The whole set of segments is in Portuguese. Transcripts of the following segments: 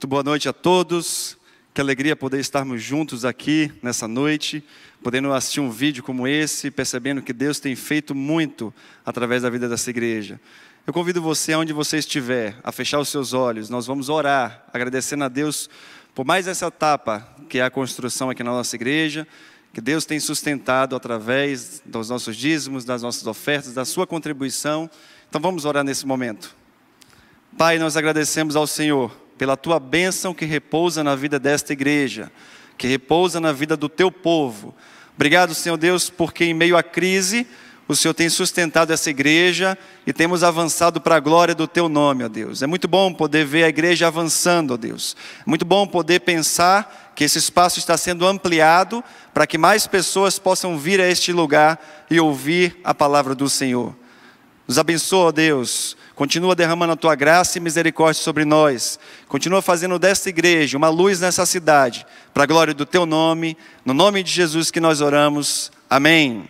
Muito boa noite a todos. Que alegria poder estarmos juntos aqui nessa noite, podendo assistir um vídeo como esse, percebendo que Deus tem feito muito através da vida dessa igreja. Eu convido você, onde você estiver, a fechar os seus olhos. Nós vamos orar, agradecendo a Deus por mais essa etapa que é a construção aqui na nossa igreja, que Deus tem sustentado através dos nossos dízimos, das nossas ofertas, da sua contribuição. Então vamos orar nesse momento. Pai, nós agradecemos ao Senhor pela tua bênção que repousa na vida desta igreja, que repousa na vida do teu povo. Obrigado, Senhor Deus, porque em meio à crise, o Senhor tem sustentado essa igreja e temos avançado para a glória do teu nome, ó Deus. É muito bom poder ver a igreja avançando, ó Deus. É muito bom poder pensar que esse espaço está sendo ampliado para que mais pessoas possam vir a este lugar e ouvir a palavra do Senhor. Nos abençoa, Deus Continua derramando a tua graça e misericórdia sobre nós. Continua fazendo desta igreja uma luz nessa cidade, para a glória do teu nome. No nome de Jesus que nós oramos. Amém.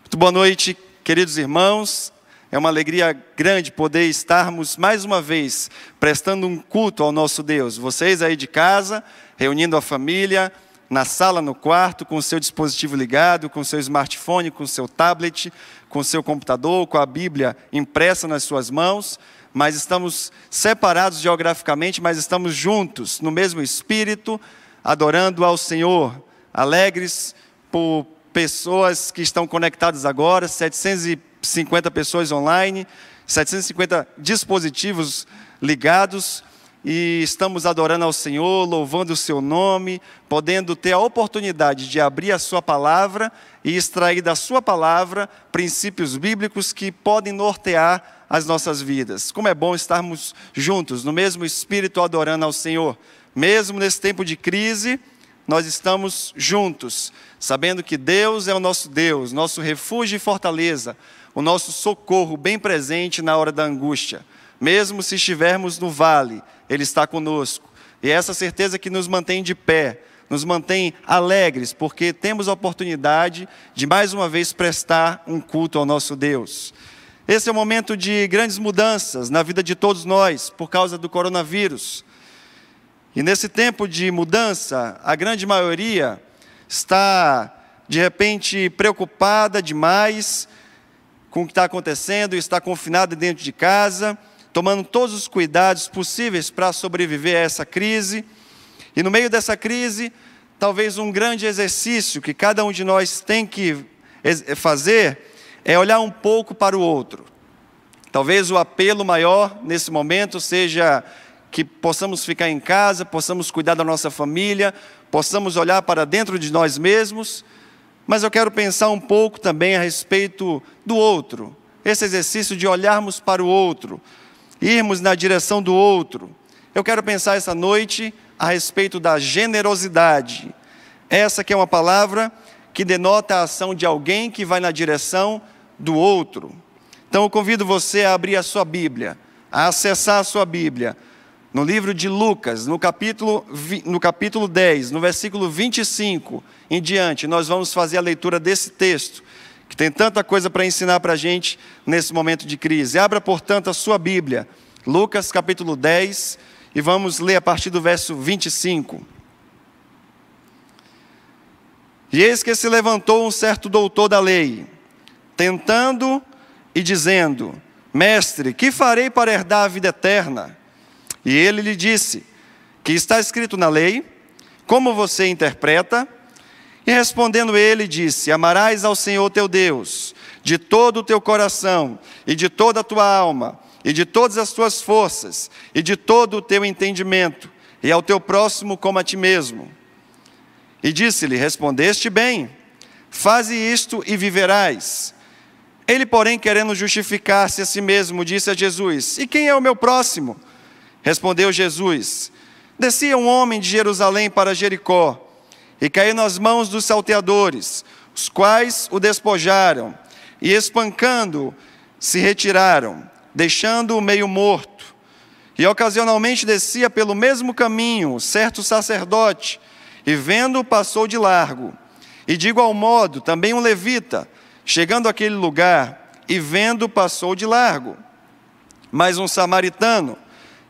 Muito boa noite, queridos irmãos. É uma alegria grande poder estarmos mais uma vez prestando um culto ao nosso Deus. Vocês aí de casa, reunindo a família, na sala, no quarto, com o seu dispositivo ligado, com o seu smartphone, com o seu tablet, com seu computador, com a Bíblia impressa nas suas mãos, mas estamos separados geograficamente, mas estamos juntos, no mesmo espírito, adorando ao Senhor, alegres por pessoas que estão conectadas agora, 750 pessoas online, 750 dispositivos ligados e estamos adorando ao Senhor, louvando o seu nome, podendo ter a oportunidade de abrir a sua palavra e extrair da sua palavra princípios bíblicos que podem nortear as nossas vidas. Como é bom estarmos juntos, no mesmo espírito, adorando ao Senhor. Mesmo nesse tempo de crise, nós estamos juntos, sabendo que Deus é o nosso Deus, nosso refúgio e fortaleza, o nosso socorro bem presente na hora da angústia. Mesmo se estivermos no vale, ele está conosco. E é essa certeza que nos mantém de pé, nos mantém alegres, porque temos a oportunidade de mais uma vez prestar um culto ao nosso Deus. Esse é um momento de grandes mudanças na vida de todos nós, por causa do coronavírus. E nesse tempo de mudança, a grande maioria está, de repente, preocupada demais com o que está acontecendo, está confinada dentro de casa tomando todos os cuidados possíveis para sobreviver a essa crise. E no meio dessa crise, talvez um grande exercício que cada um de nós tem que fazer é olhar um pouco para o outro. Talvez o apelo maior nesse momento seja que possamos ficar em casa, possamos cuidar da nossa família, possamos olhar para dentro de nós mesmos, mas eu quero pensar um pouco também a respeito do outro. Esse exercício de olharmos para o outro, irmos na direção do outro. Eu quero pensar essa noite a respeito da generosidade. Essa que é uma palavra que denota a ação de alguém que vai na direção do outro. Então eu convido você a abrir a sua Bíblia, a acessar a sua Bíblia, no livro de Lucas, no capítulo, no capítulo 10, no versículo 25 em diante, nós vamos fazer a leitura desse texto que tem tanta coisa para ensinar para a gente nesse momento de crise. Abra, portanto, a sua Bíblia, Lucas capítulo 10, e vamos ler a partir do verso 25. E eis que se levantou um certo doutor da lei, tentando e dizendo: Mestre, que farei para herdar a vida eterna? E ele lhe disse: Que está escrito na lei, como você interpreta? E respondendo ele, disse: Amarás ao Senhor teu Deus de todo o teu coração, e de toda a tua alma, e de todas as tuas forças, e de todo o teu entendimento, e ao teu próximo como a ti mesmo. E disse-lhe: Respondeste bem, faze isto e viverás. Ele, porém, querendo justificar-se a si mesmo, disse a Jesus: E quem é o meu próximo? Respondeu Jesus: Descia um homem de Jerusalém para Jericó e caiu nas mãos dos salteadores, os quais o despojaram e, espancando, se retiraram, deixando-o meio morto. E ocasionalmente descia pelo mesmo caminho certo sacerdote, e vendo-o passou de largo. E de igual modo, também um levita, chegando àquele lugar, e vendo passou de largo. Mas um samaritano,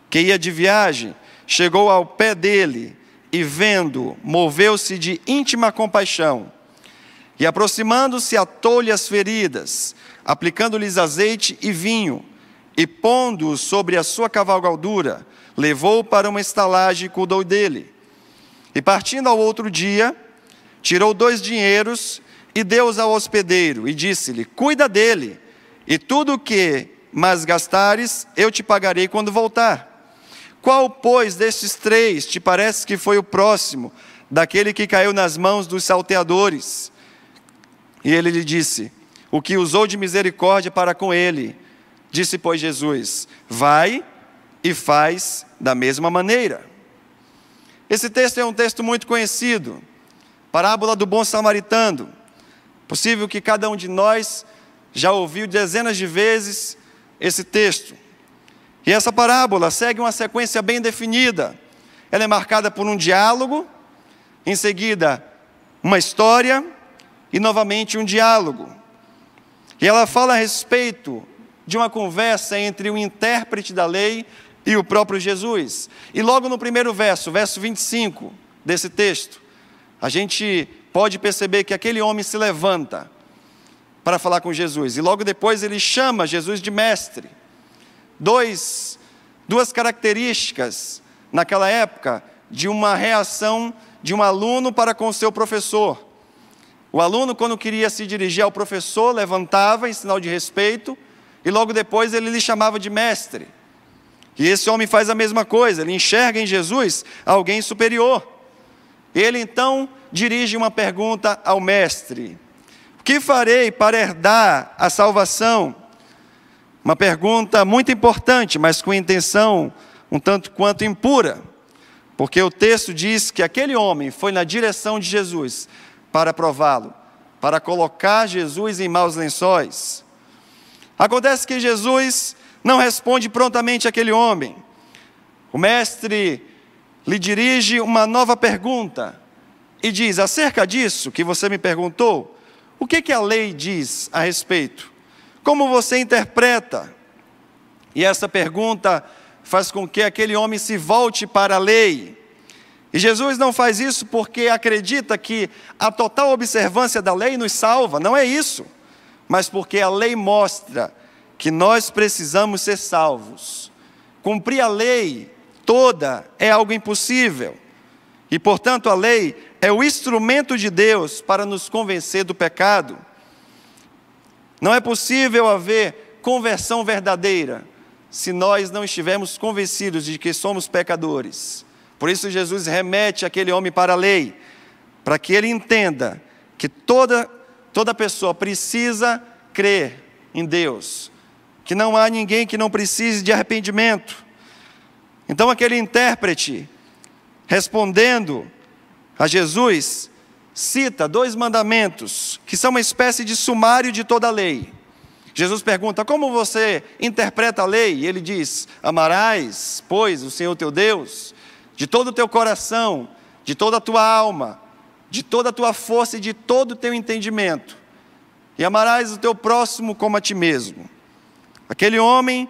que ia de viagem, chegou ao pé dele e, vendo, moveu-se de íntima compaixão. E, aproximando-se, atou-lhe as feridas, aplicando-lhes azeite e vinho, e pondo-o sobre a sua cavalgadura, levou-o para uma estalagem e cuidou dele. E partindo ao outro dia, tirou dois dinheiros e deu-os ao hospedeiro, e disse-lhe: Cuida dele, e tudo o que mais gastares, eu te pagarei quando voltar. Qual, pois, destes três te parece que foi o próximo, daquele que caiu nas mãos dos salteadores? E ele lhe disse: O que usou de misericórdia para com ele. Disse, pois, Jesus: Vai e faz da mesma maneira. Esse texto é um texto muito conhecido, parábola do bom samaritano. Possível que cada um de nós já ouviu dezenas de vezes esse texto. E essa parábola segue uma sequência bem definida. Ela é marcada por um diálogo, em seguida, uma história e novamente um diálogo. E ela fala a respeito de uma conversa entre o intérprete da lei e o próprio Jesus. E logo no primeiro verso, verso 25 desse texto, a gente pode perceber que aquele homem se levanta para falar com Jesus. E logo depois ele chama Jesus de mestre. Dois, duas características naquela época de uma reação de um aluno para com o seu professor. O aluno, quando queria se dirigir ao professor, levantava em sinal de respeito e logo depois ele lhe chamava de mestre. E esse homem faz a mesma coisa, ele enxerga em Jesus alguém superior. Ele então dirige uma pergunta ao mestre: que farei para herdar a salvação? Uma pergunta muito importante, mas com intenção um tanto quanto impura, porque o texto diz que aquele homem foi na direção de Jesus para prová-lo, para colocar Jesus em maus lençóis. Acontece que Jesus não responde prontamente àquele homem. O mestre lhe dirige uma nova pergunta e diz: Acerca disso que você me perguntou, o que, que a lei diz a respeito? Como você interpreta? E essa pergunta faz com que aquele homem se volte para a lei. E Jesus não faz isso porque acredita que a total observância da lei nos salva, não é isso, mas porque a lei mostra que nós precisamos ser salvos. Cumprir a lei toda é algo impossível. E, portanto, a lei é o instrumento de Deus para nos convencer do pecado. Não é possível haver conversão verdadeira se nós não estivermos convencidos de que somos pecadores. Por isso, Jesus remete aquele homem para a lei, para que ele entenda que toda, toda pessoa precisa crer em Deus, que não há ninguém que não precise de arrependimento. Então, aquele intérprete respondendo a Jesus, cita dois mandamentos, que são uma espécie de sumário de toda a lei. Jesus pergunta: Como você interpreta a lei? E ele diz: Amarás, pois, o Senhor teu Deus, de todo o teu coração, de toda a tua alma, de toda a tua força e de todo o teu entendimento, e amarás o teu próximo como a ti mesmo. Aquele homem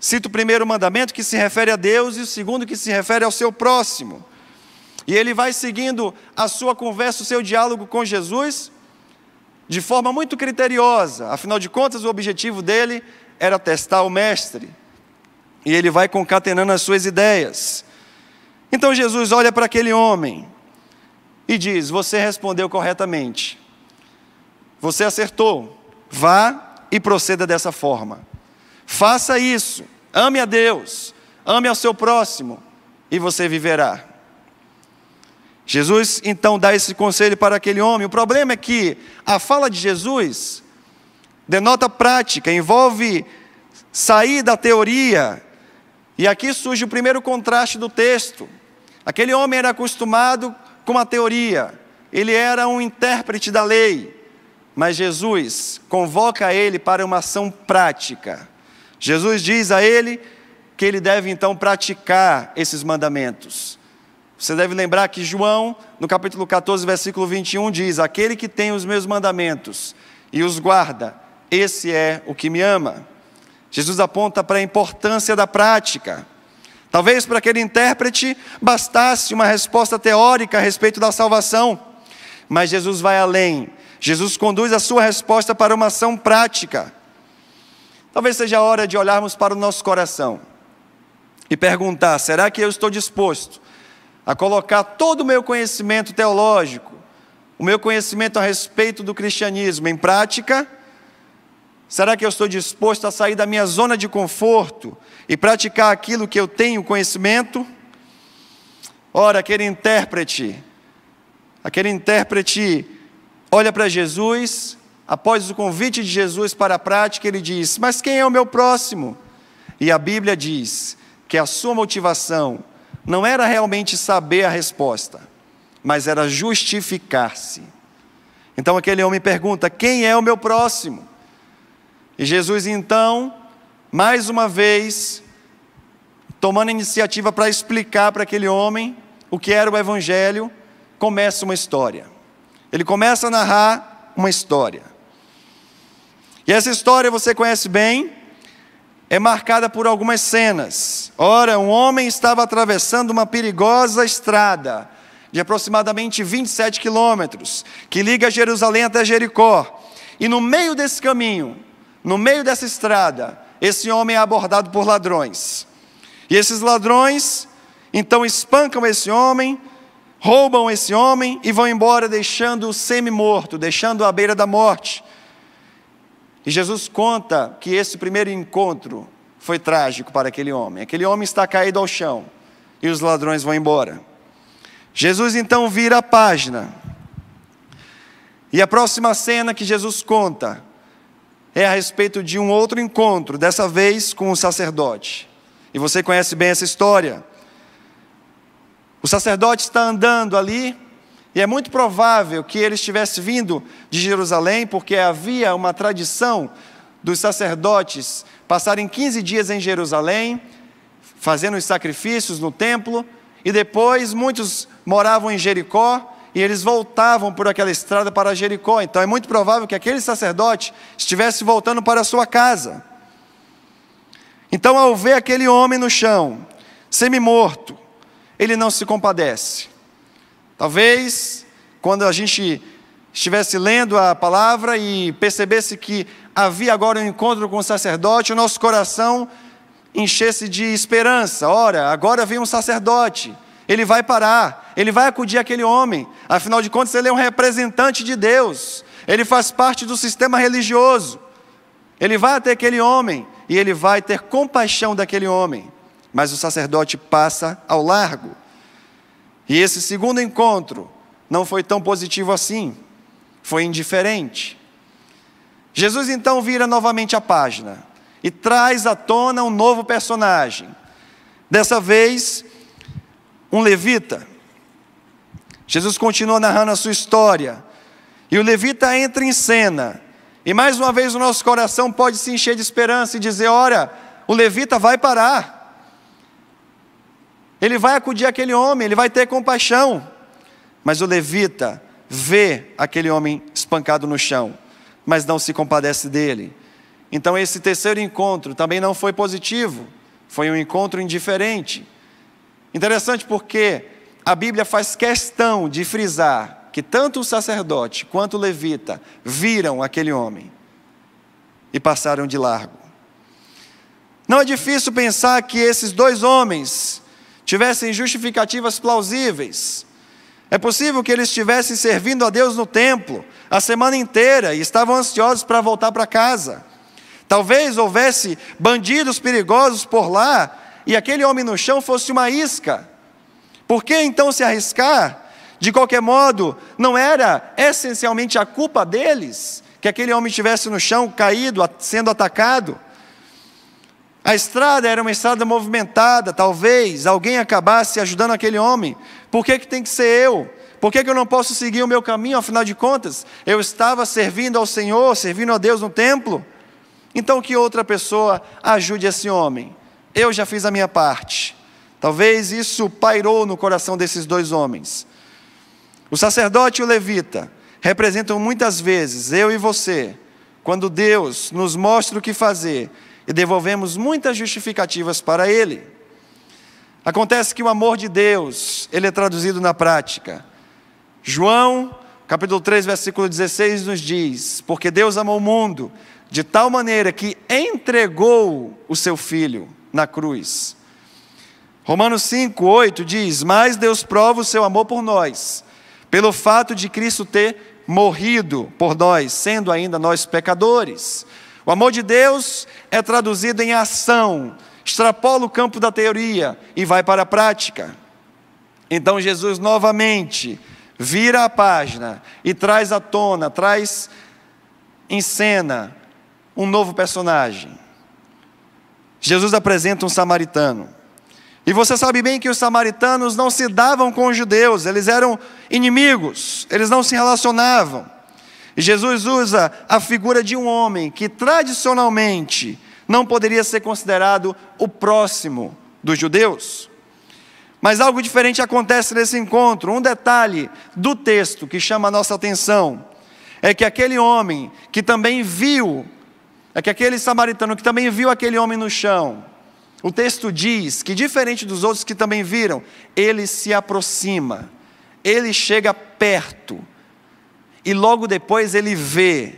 cita o primeiro mandamento que se refere a Deus e o segundo que se refere ao seu próximo. E ele vai seguindo a sua conversa, o seu diálogo com Jesus, de forma muito criteriosa. Afinal de contas, o objetivo dele era testar o mestre. E ele vai concatenando as suas ideias. Então Jesus olha para aquele homem e diz: Você respondeu corretamente. Você acertou. Vá e proceda dessa forma. Faça isso. Ame a Deus. Ame ao seu próximo. E você viverá. Jesus então dá esse conselho para aquele homem. O problema é que a fala de Jesus denota prática, envolve sair da teoria. E aqui surge o primeiro contraste do texto. Aquele homem era acostumado com a teoria, ele era um intérprete da lei, mas Jesus convoca ele para uma ação prática. Jesus diz a ele que ele deve então praticar esses mandamentos. Você deve lembrar que João, no capítulo 14, versículo 21, diz: Aquele que tem os meus mandamentos e os guarda, esse é o que me ama. Jesus aponta para a importância da prática. Talvez para aquele intérprete bastasse uma resposta teórica a respeito da salvação, mas Jesus vai além. Jesus conduz a sua resposta para uma ação prática. Talvez seja a hora de olharmos para o nosso coração e perguntar: será que eu estou disposto a colocar todo o meu conhecimento teológico, o meu conhecimento a respeito do cristianismo em prática? Será que eu estou disposto a sair da minha zona de conforto e praticar aquilo que eu tenho conhecimento? Ora, aquele intérprete, aquele intérprete olha para Jesus, após o convite de Jesus para a prática, ele diz: Mas quem é o meu próximo? E a Bíblia diz que a sua motivação não era realmente saber a resposta, mas era justificar-se. Então aquele homem pergunta: Quem é o meu próximo? E Jesus então, mais uma vez, tomando iniciativa para explicar para aquele homem o que era o Evangelho, começa uma história. Ele começa a narrar uma história. E essa história você conhece bem, é marcada por algumas cenas. Ora, um homem estava atravessando uma perigosa estrada de aproximadamente 27 quilômetros, que liga Jerusalém até Jericó. E no meio desse caminho, no meio dessa estrada, esse homem é abordado por ladrões. E esses ladrões então espancam esse homem, roubam esse homem e vão embora, deixando-o semi-morto, deixando-o à beira da morte. E Jesus conta que esse primeiro encontro foi trágico para aquele homem. Aquele homem está caído ao chão e os ladrões vão embora. Jesus então vira a página. E a próxima cena que Jesus conta é a respeito de um outro encontro, dessa vez com um sacerdote. E você conhece bem essa história. O sacerdote está andando ali, e é muito provável que ele estivesse vindo de Jerusalém, porque havia uma tradição dos sacerdotes passarem 15 dias em Jerusalém, fazendo os sacrifícios no templo, e depois muitos moravam em Jericó, e eles voltavam por aquela estrada para Jericó. Então é muito provável que aquele sacerdote estivesse voltando para a sua casa. Então, ao ver aquele homem no chão, semi-morto, ele não se compadece. Talvez, quando a gente estivesse lendo a palavra e percebesse que havia agora um encontro com o sacerdote, o nosso coração enchesse de esperança. Ora, agora vem um sacerdote, ele vai parar, ele vai acudir aquele homem, afinal de contas, ele é um representante de Deus, ele faz parte do sistema religioso. Ele vai até aquele homem e ele vai ter compaixão daquele homem, mas o sacerdote passa ao largo. E esse segundo encontro não foi tão positivo assim, foi indiferente. Jesus então vira novamente a página e traz à tona um novo personagem. Dessa vez, um levita. Jesus continua narrando a sua história. E o levita entra em cena. E mais uma vez o nosso coração pode se encher de esperança e dizer: ora, o levita vai parar. Ele vai acudir aquele homem, ele vai ter compaixão. Mas o levita vê aquele homem espancado no chão, mas não se compadece dele. Então esse terceiro encontro também não foi positivo, foi um encontro indiferente. Interessante porque a Bíblia faz questão de frisar que tanto o sacerdote quanto o levita viram aquele homem e passaram de largo. Não é difícil pensar que esses dois homens tivessem justificativas plausíveis. É possível que eles estivessem servindo a Deus no templo a semana inteira e estavam ansiosos para voltar para casa. Talvez houvesse bandidos perigosos por lá e aquele homem no chão fosse uma isca. Por que então se arriscar? De qualquer modo, não era essencialmente a culpa deles que aquele homem estivesse no chão caído, sendo atacado. A estrada era uma estrada movimentada, talvez alguém acabasse ajudando aquele homem. Por que, que tem que ser eu? Por que, que eu não posso seguir o meu caminho? Afinal de contas, eu estava servindo ao Senhor, servindo a Deus no templo. Então, que outra pessoa ajude esse homem eu já fiz a minha parte. Talvez isso pairou no coração desses dois homens. O sacerdote e o levita representam muitas vezes eu e você, quando Deus nos mostra o que fazer e devolvemos muitas justificativas para Ele. Acontece que o amor de Deus, ele é traduzido na prática. João, capítulo 3, versículo 16 nos diz: "Porque Deus amou o mundo de tal maneira que entregou o seu filho na cruz." Romanos 5, 8 diz: Mas Deus prova o seu amor por nós, pelo fato de Cristo ter morrido por nós, sendo ainda nós pecadores. O amor de Deus é traduzido em ação, extrapola o campo da teoria e vai para a prática. Então Jesus novamente vira a página e traz à tona, traz em cena um novo personagem. Jesus apresenta um samaritano. E você sabe bem que os samaritanos não se davam com os judeus, eles eram inimigos, eles não se relacionavam. Jesus usa a figura de um homem que tradicionalmente não poderia ser considerado o próximo dos judeus. Mas algo diferente acontece nesse encontro. Um detalhe do texto que chama a nossa atenção é que aquele homem que também viu, é que aquele samaritano que também viu aquele homem no chão, o texto diz que, diferente dos outros que também viram, ele se aproxima, ele chega perto, e logo depois ele vê.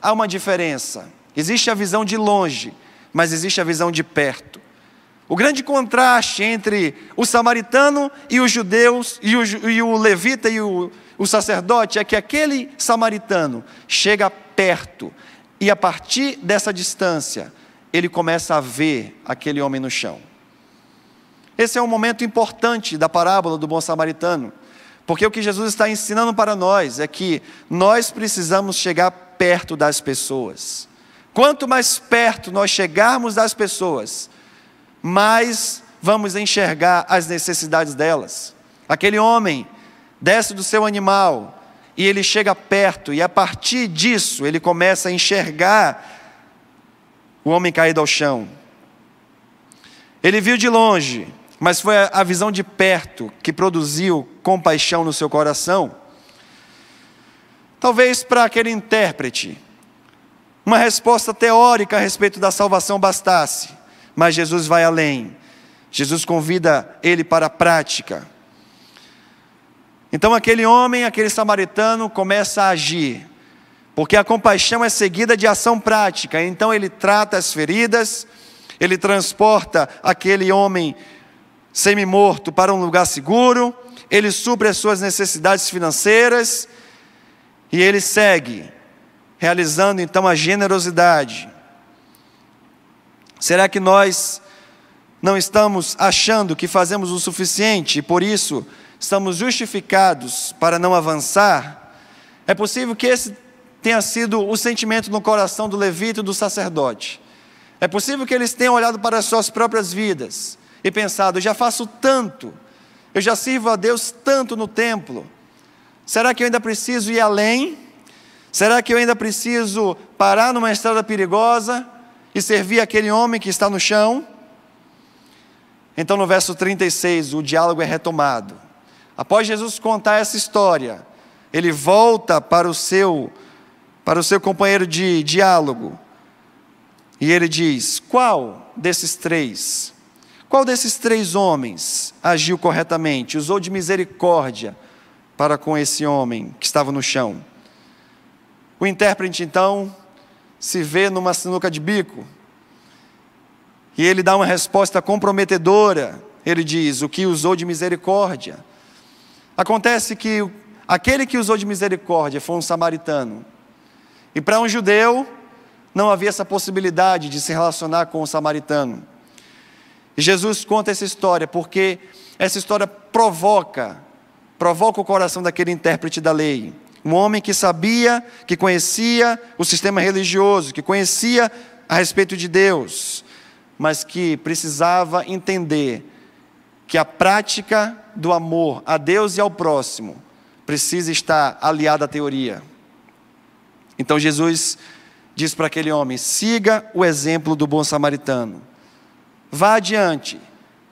Há uma diferença. Existe a visão de longe, mas existe a visão de perto. O grande contraste entre o samaritano e os judeus, e o, e o levita e o, o sacerdote, é que aquele samaritano chega perto, e a partir dessa distância, ele começa a ver aquele homem no chão. Esse é um momento importante da parábola do bom samaritano, porque o que Jesus está ensinando para nós é que nós precisamos chegar perto das pessoas. Quanto mais perto nós chegarmos das pessoas, mais vamos enxergar as necessidades delas. Aquele homem desce do seu animal e ele chega perto, e a partir disso ele começa a enxergar o homem caído ao chão. Ele viu de longe, mas foi a visão de perto que produziu compaixão no seu coração. Talvez para aquele intérprete, uma resposta teórica a respeito da salvação bastasse, mas Jesus vai além. Jesus convida ele para a prática. Então aquele homem, aquele samaritano começa a agir. Porque a compaixão é seguida de ação prática. Então ele trata as feridas, ele transporta aquele homem semi-morto para um lugar seguro, ele supre as suas necessidades financeiras e ele segue, realizando então a generosidade. Será que nós não estamos achando que fazemos o suficiente e por isso estamos justificados para não avançar? É possível que esse tenha sido o sentimento no coração do levita e do sacerdote. É possível que eles tenham olhado para as suas próprias vidas e pensado: eu já faço tanto, eu já sirvo a Deus tanto no templo. Será que eu ainda preciso ir além? Será que eu ainda preciso parar numa estrada perigosa e servir aquele homem que está no chão? Então, no verso 36, o diálogo é retomado. Após Jesus contar essa história, ele volta para o seu para o seu companheiro de diálogo. E ele diz: Qual desses três? Qual desses três homens agiu corretamente, usou de misericórdia para com esse homem que estava no chão? O intérprete então se vê numa sinuca de bico e ele dá uma resposta comprometedora. Ele diz: O que usou de misericórdia? Acontece que aquele que usou de misericórdia foi um samaritano. E para um judeu, não havia essa possibilidade de se relacionar com o samaritano. Jesus conta essa história porque essa história provoca, provoca o coração daquele intérprete da lei. Um homem que sabia, que conhecia o sistema religioso, que conhecia a respeito de Deus, mas que precisava entender que a prática do amor a Deus e ao próximo precisa estar aliada à teoria. Então Jesus diz para aquele homem: siga o exemplo do bom samaritano. Vá adiante,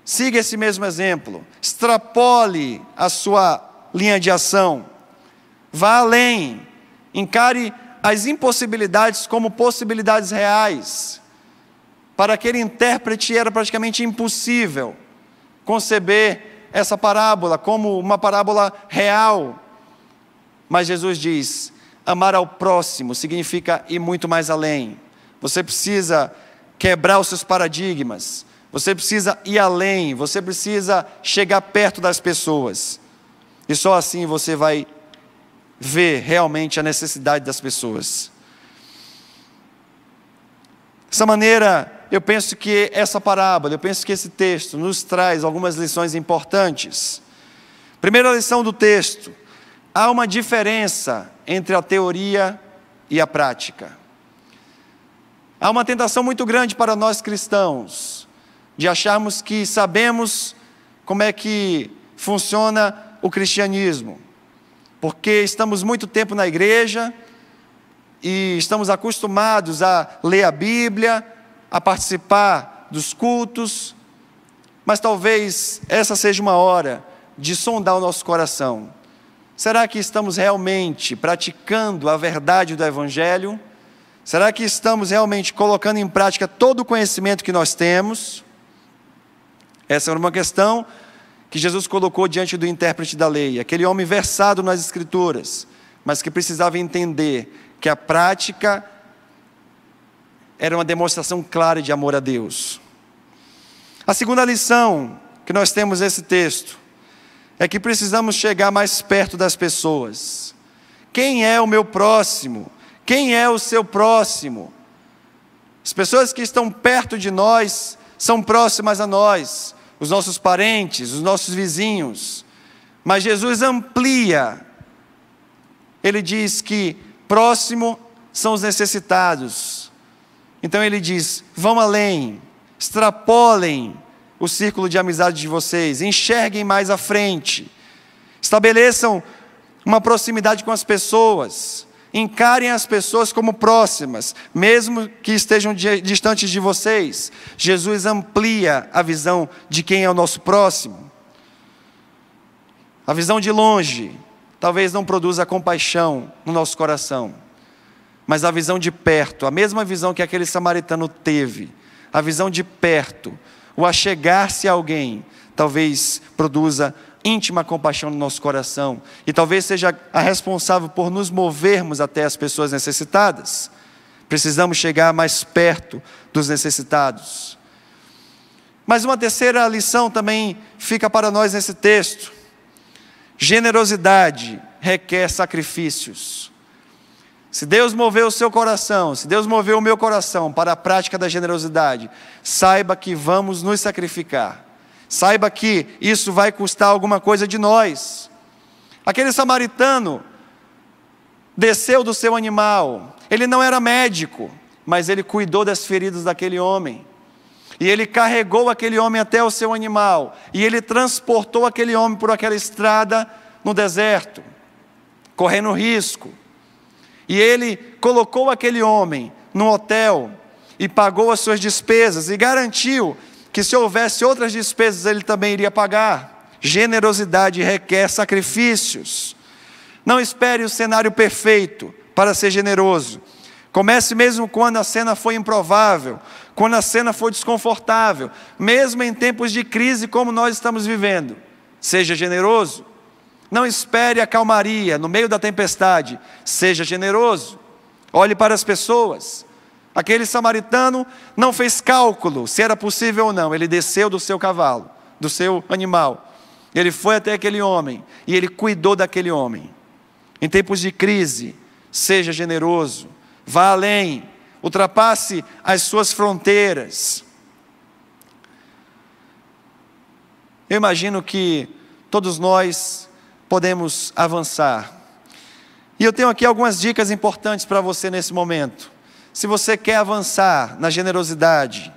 siga esse mesmo exemplo, extrapole a sua linha de ação, vá além, encare as impossibilidades como possibilidades reais. Para aquele intérprete era praticamente impossível conceber essa parábola como uma parábola real. Mas Jesus diz: amar ao próximo significa ir muito mais além. Você precisa quebrar os seus paradigmas. Você precisa ir além, você precisa chegar perto das pessoas. E só assim você vai ver realmente a necessidade das pessoas. Dessa maneira, eu penso que essa parábola, eu penso que esse texto nos traz algumas lições importantes. Primeira lição do texto: há uma diferença entre a teoria e a prática. Há uma tentação muito grande para nós cristãos de acharmos que sabemos como é que funciona o cristianismo, porque estamos muito tempo na igreja e estamos acostumados a ler a Bíblia, a participar dos cultos, mas talvez essa seja uma hora de sondar o nosso coração. Será que estamos realmente praticando a verdade do Evangelho? Será que estamos realmente colocando em prática todo o conhecimento que nós temos? Essa era uma questão que Jesus colocou diante do intérprete da lei, aquele homem versado nas Escrituras, mas que precisava entender que a prática era uma demonstração clara de amor a Deus. A segunda lição que nós temos nesse texto é que precisamos chegar mais perto das pessoas. Quem é o meu próximo? Quem é o seu próximo? As pessoas que estão perto de nós são próximas a nós, os nossos parentes, os nossos vizinhos. Mas Jesus amplia. Ele diz que próximo são os necessitados. Então ele diz: vão além, extrapolem o círculo de amizade de vocês, enxerguem mais à frente, estabeleçam uma proximidade com as pessoas. Encarem as pessoas como próximas, mesmo que estejam distantes de vocês. Jesus amplia a visão de quem é o nosso próximo. A visão de longe talvez não produza compaixão no nosso coração, mas a visão de perto, a mesma visão que aquele samaritano teve, a visão de perto, o achegar-se a alguém, talvez produza íntima compaixão no nosso coração e talvez seja a responsável por nos movermos até as pessoas necessitadas. Precisamos chegar mais perto dos necessitados. Mas uma terceira lição também fica para nós nesse texto. Generosidade requer sacrifícios. Se Deus moveu o seu coração, se Deus moveu o meu coração para a prática da generosidade, saiba que vamos nos sacrificar. Saiba que isso vai custar alguma coisa de nós. Aquele samaritano desceu do seu animal. Ele não era médico, mas ele cuidou das feridas daquele homem. E ele carregou aquele homem até o seu animal. E ele transportou aquele homem por aquela estrada no deserto, correndo risco. E ele colocou aquele homem no hotel e pagou as suas despesas e garantiu que se houvesse outras despesas ele também iria pagar. Generosidade requer sacrifícios. Não espere o cenário perfeito para ser generoso. Comece mesmo quando a cena foi improvável, quando a cena foi desconfortável, mesmo em tempos de crise como nós estamos vivendo. Seja generoso. Não espere a calmaria no meio da tempestade. Seja generoso. Olhe para as pessoas. Aquele samaritano não fez cálculo se era possível ou não. Ele desceu do seu cavalo, do seu animal. Ele foi até aquele homem e ele cuidou daquele homem. Em tempos de crise, seja generoso, vá além, ultrapasse as suas fronteiras. Eu imagino que todos nós podemos avançar. E eu tenho aqui algumas dicas importantes para você nesse momento se você quer avançar na generosidade,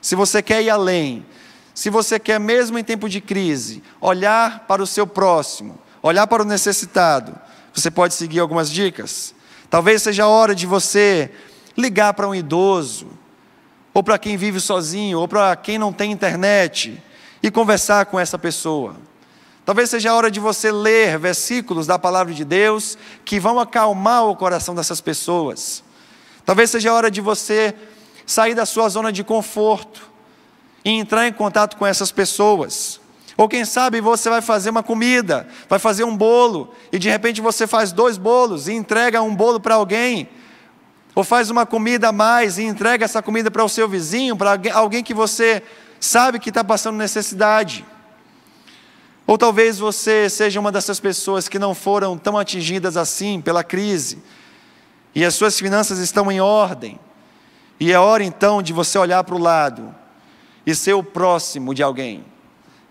se você quer ir além, se você quer, mesmo em tempo de crise, olhar para o seu próximo, olhar para o necessitado, você pode seguir algumas dicas. Talvez seja a hora de você ligar para um idoso, ou para quem vive sozinho, ou para quem não tem internet, e conversar com essa pessoa. Talvez seja a hora de você ler versículos da palavra de Deus que vão acalmar o coração dessas pessoas. Talvez seja a hora de você sair da sua zona de conforto e entrar em contato com essas pessoas. Ou quem sabe você vai fazer uma comida, vai fazer um bolo, e de repente você faz dois bolos e entrega um bolo para alguém. Ou faz uma comida a mais e entrega essa comida para o seu vizinho, para alguém que você sabe que está passando necessidade. Ou talvez você seja uma dessas pessoas que não foram tão atingidas assim pela crise, e as suas finanças estão em ordem, e é hora então de você olhar para o lado e ser o próximo de alguém.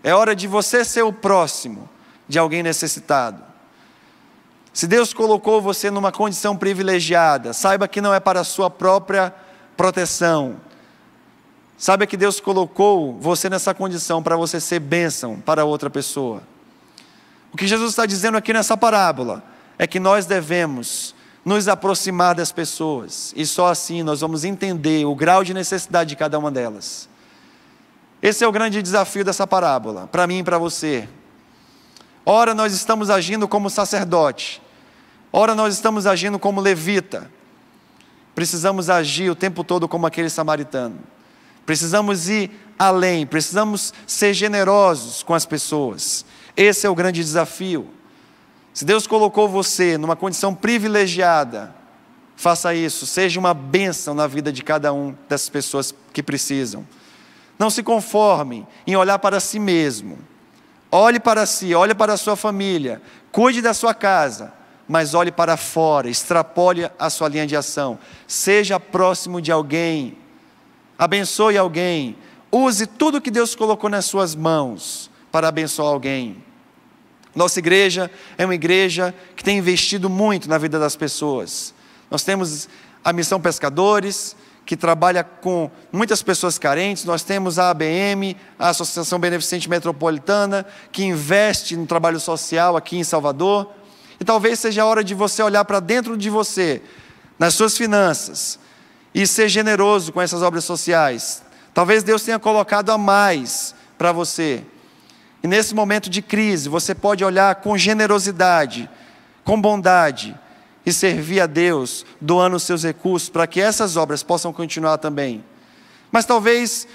É hora de você ser o próximo de alguém necessitado. Se Deus colocou você numa condição privilegiada, saiba que não é para a sua própria proteção. Saiba que Deus colocou você nessa condição para você ser bênção para outra pessoa. O que Jesus está dizendo aqui nessa parábola é que nós devemos nos aproximar das pessoas e só assim nós vamos entender o grau de necessidade de cada uma delas. Esse é o grande desafio dessa parábola, para mim e para você. Ora, nós estamos agindo como sacerdote, ora, nós estamos agindo como levita. Precisamos agir o tempo todo como aquele samaritano. Precisamos ir além, precisamos ser generosos com as pessoas. Esse é o grande desafio. Se Deus colocou você numa condição privilegiada, faça isso, seja uma bênção na vida de cada um dessas pessoas que precisam. Não se conforme em olhar para si mesmo. Olhe para si, olhe para a sua família, cuide da sua casa, mas olhe para fora, extrapole a sua linha de ação. Seja próximo de alguém, abençoe alguém, use tudo que Deus colocou nas suas mãos para abençoar alguém. Nossa igreja é uma igreja que tem investido muito na vida das pessoas. Nós temos a missão Pescadores, que trabalha com muitas pessoas carentes. Nós temos a ABM, a Associação Beneficente Metropolitana, que investe no trabalho social aqui em Salvador. E talvez seja a hora de você olhar para dentro de você, nas suas finanças, e ser generoso com essas obras sociais. Talvez Deus tenha colocado a mais para você. E nesse momento de crise, você pode olhar com generosidade, com bondade, e servir a Deus, doando os seus recursos para que essas obras possam continuar também. Mas talvez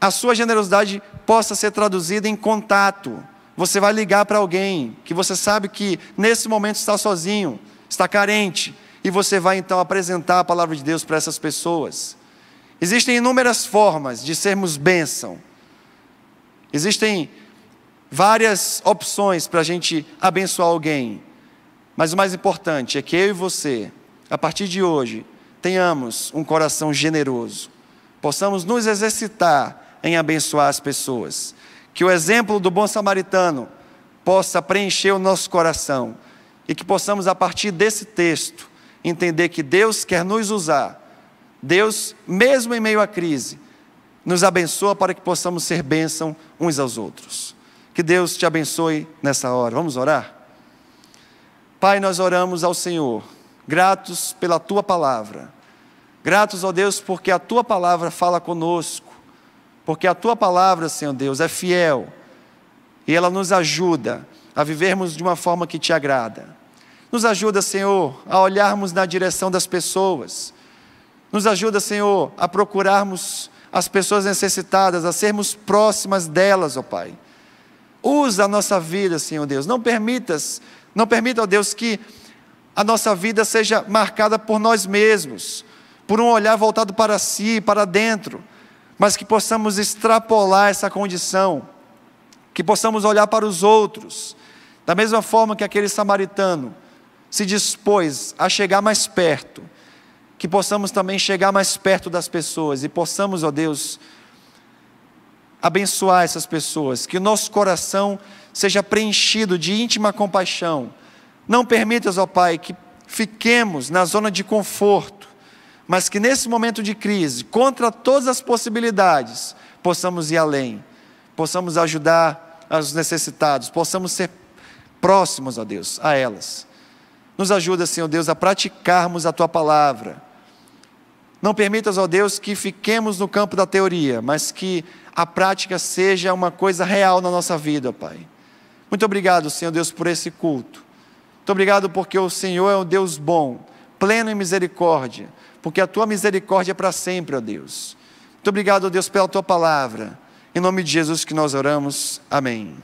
a sua generosidade possa ser traduzida em contato. Você vai ligar para alguém que você sabe que nesse momento está sozinho, está carente, e você vai então apresentar a palavra de Deus para essas pessoas. Existem inúmeras formas de sermos bênção. Existem várias opções para a gente abençoar alguém. Mas o mais importante é que eu e você, a partir de hoje, tenhamos um coração generoso, possamos nos exercitar em abençoar as pessoas, que o exemplo do bom samaritano possa preencher o nosso coração e que possamos, a partir desse texto, entender que Deus quer nos usar. Deus, mesmo em meio à crise, nos abençoa para que possamos ser bênção uns aos outros. Que Deus te abençoe nessa hora. Vamos orar? Pai, nós oramos ao Senhor, gratos pela tua palavra, gratos, ó Deus, porque a tua palavra fala conosco, porque a tua palavra, Senhor Deus, é fiel e ela nos ajuda a vivermos de uma forma que te agrada. Nos ajuda, Senhor, a olharmos na direção das pessoas. Nos ajuda, Senhor, a procurarmos as pessoas necessitadas, a sermos próximas delas, ó Pai. Usa a nossa vida, Senhor Deus. Não permitas não permita, ó Deus, que a nossa vida seja marcada por nós mesmos, por um olhar voltado para si, para dentro, mas que possamos extrapolar essa condição, que possamos olhar para os outros, da mesma forma que aquele samaritano se dispôs a chegar mais perto, que possamos também chegar mais perto das pessoas e possamos, ó Deus, abençoar essas pessoas, que o nosso coração seja preenchido de íntima compaixão. Não permitas, ó Pai, que fiquemos na zona de conforto, mas que nesse momento de crise, contra todas as possibilidades, possamos ir além, possamos ajudar os necessitados, possamos ser próximos, ó Deus, a elas. Nos ajuda, Senhor Deus, a praticarmos a tua palavra. Não permitas, ó Deus, que fiquemos no campo da teoria, mas que a prática seja uma coisa real na nossa vida, Pai. Muito obrigado, Senhor Deus, por esse culto. Muito obrigado porque o Senhor é um Deus bom, pleno em misericórdia, porque a tua misericórdia é para sempre, ó Deus. Muito obrigado, ó Deus, pela tua palavra. Em nome de Jesus que nós oramos. Amém.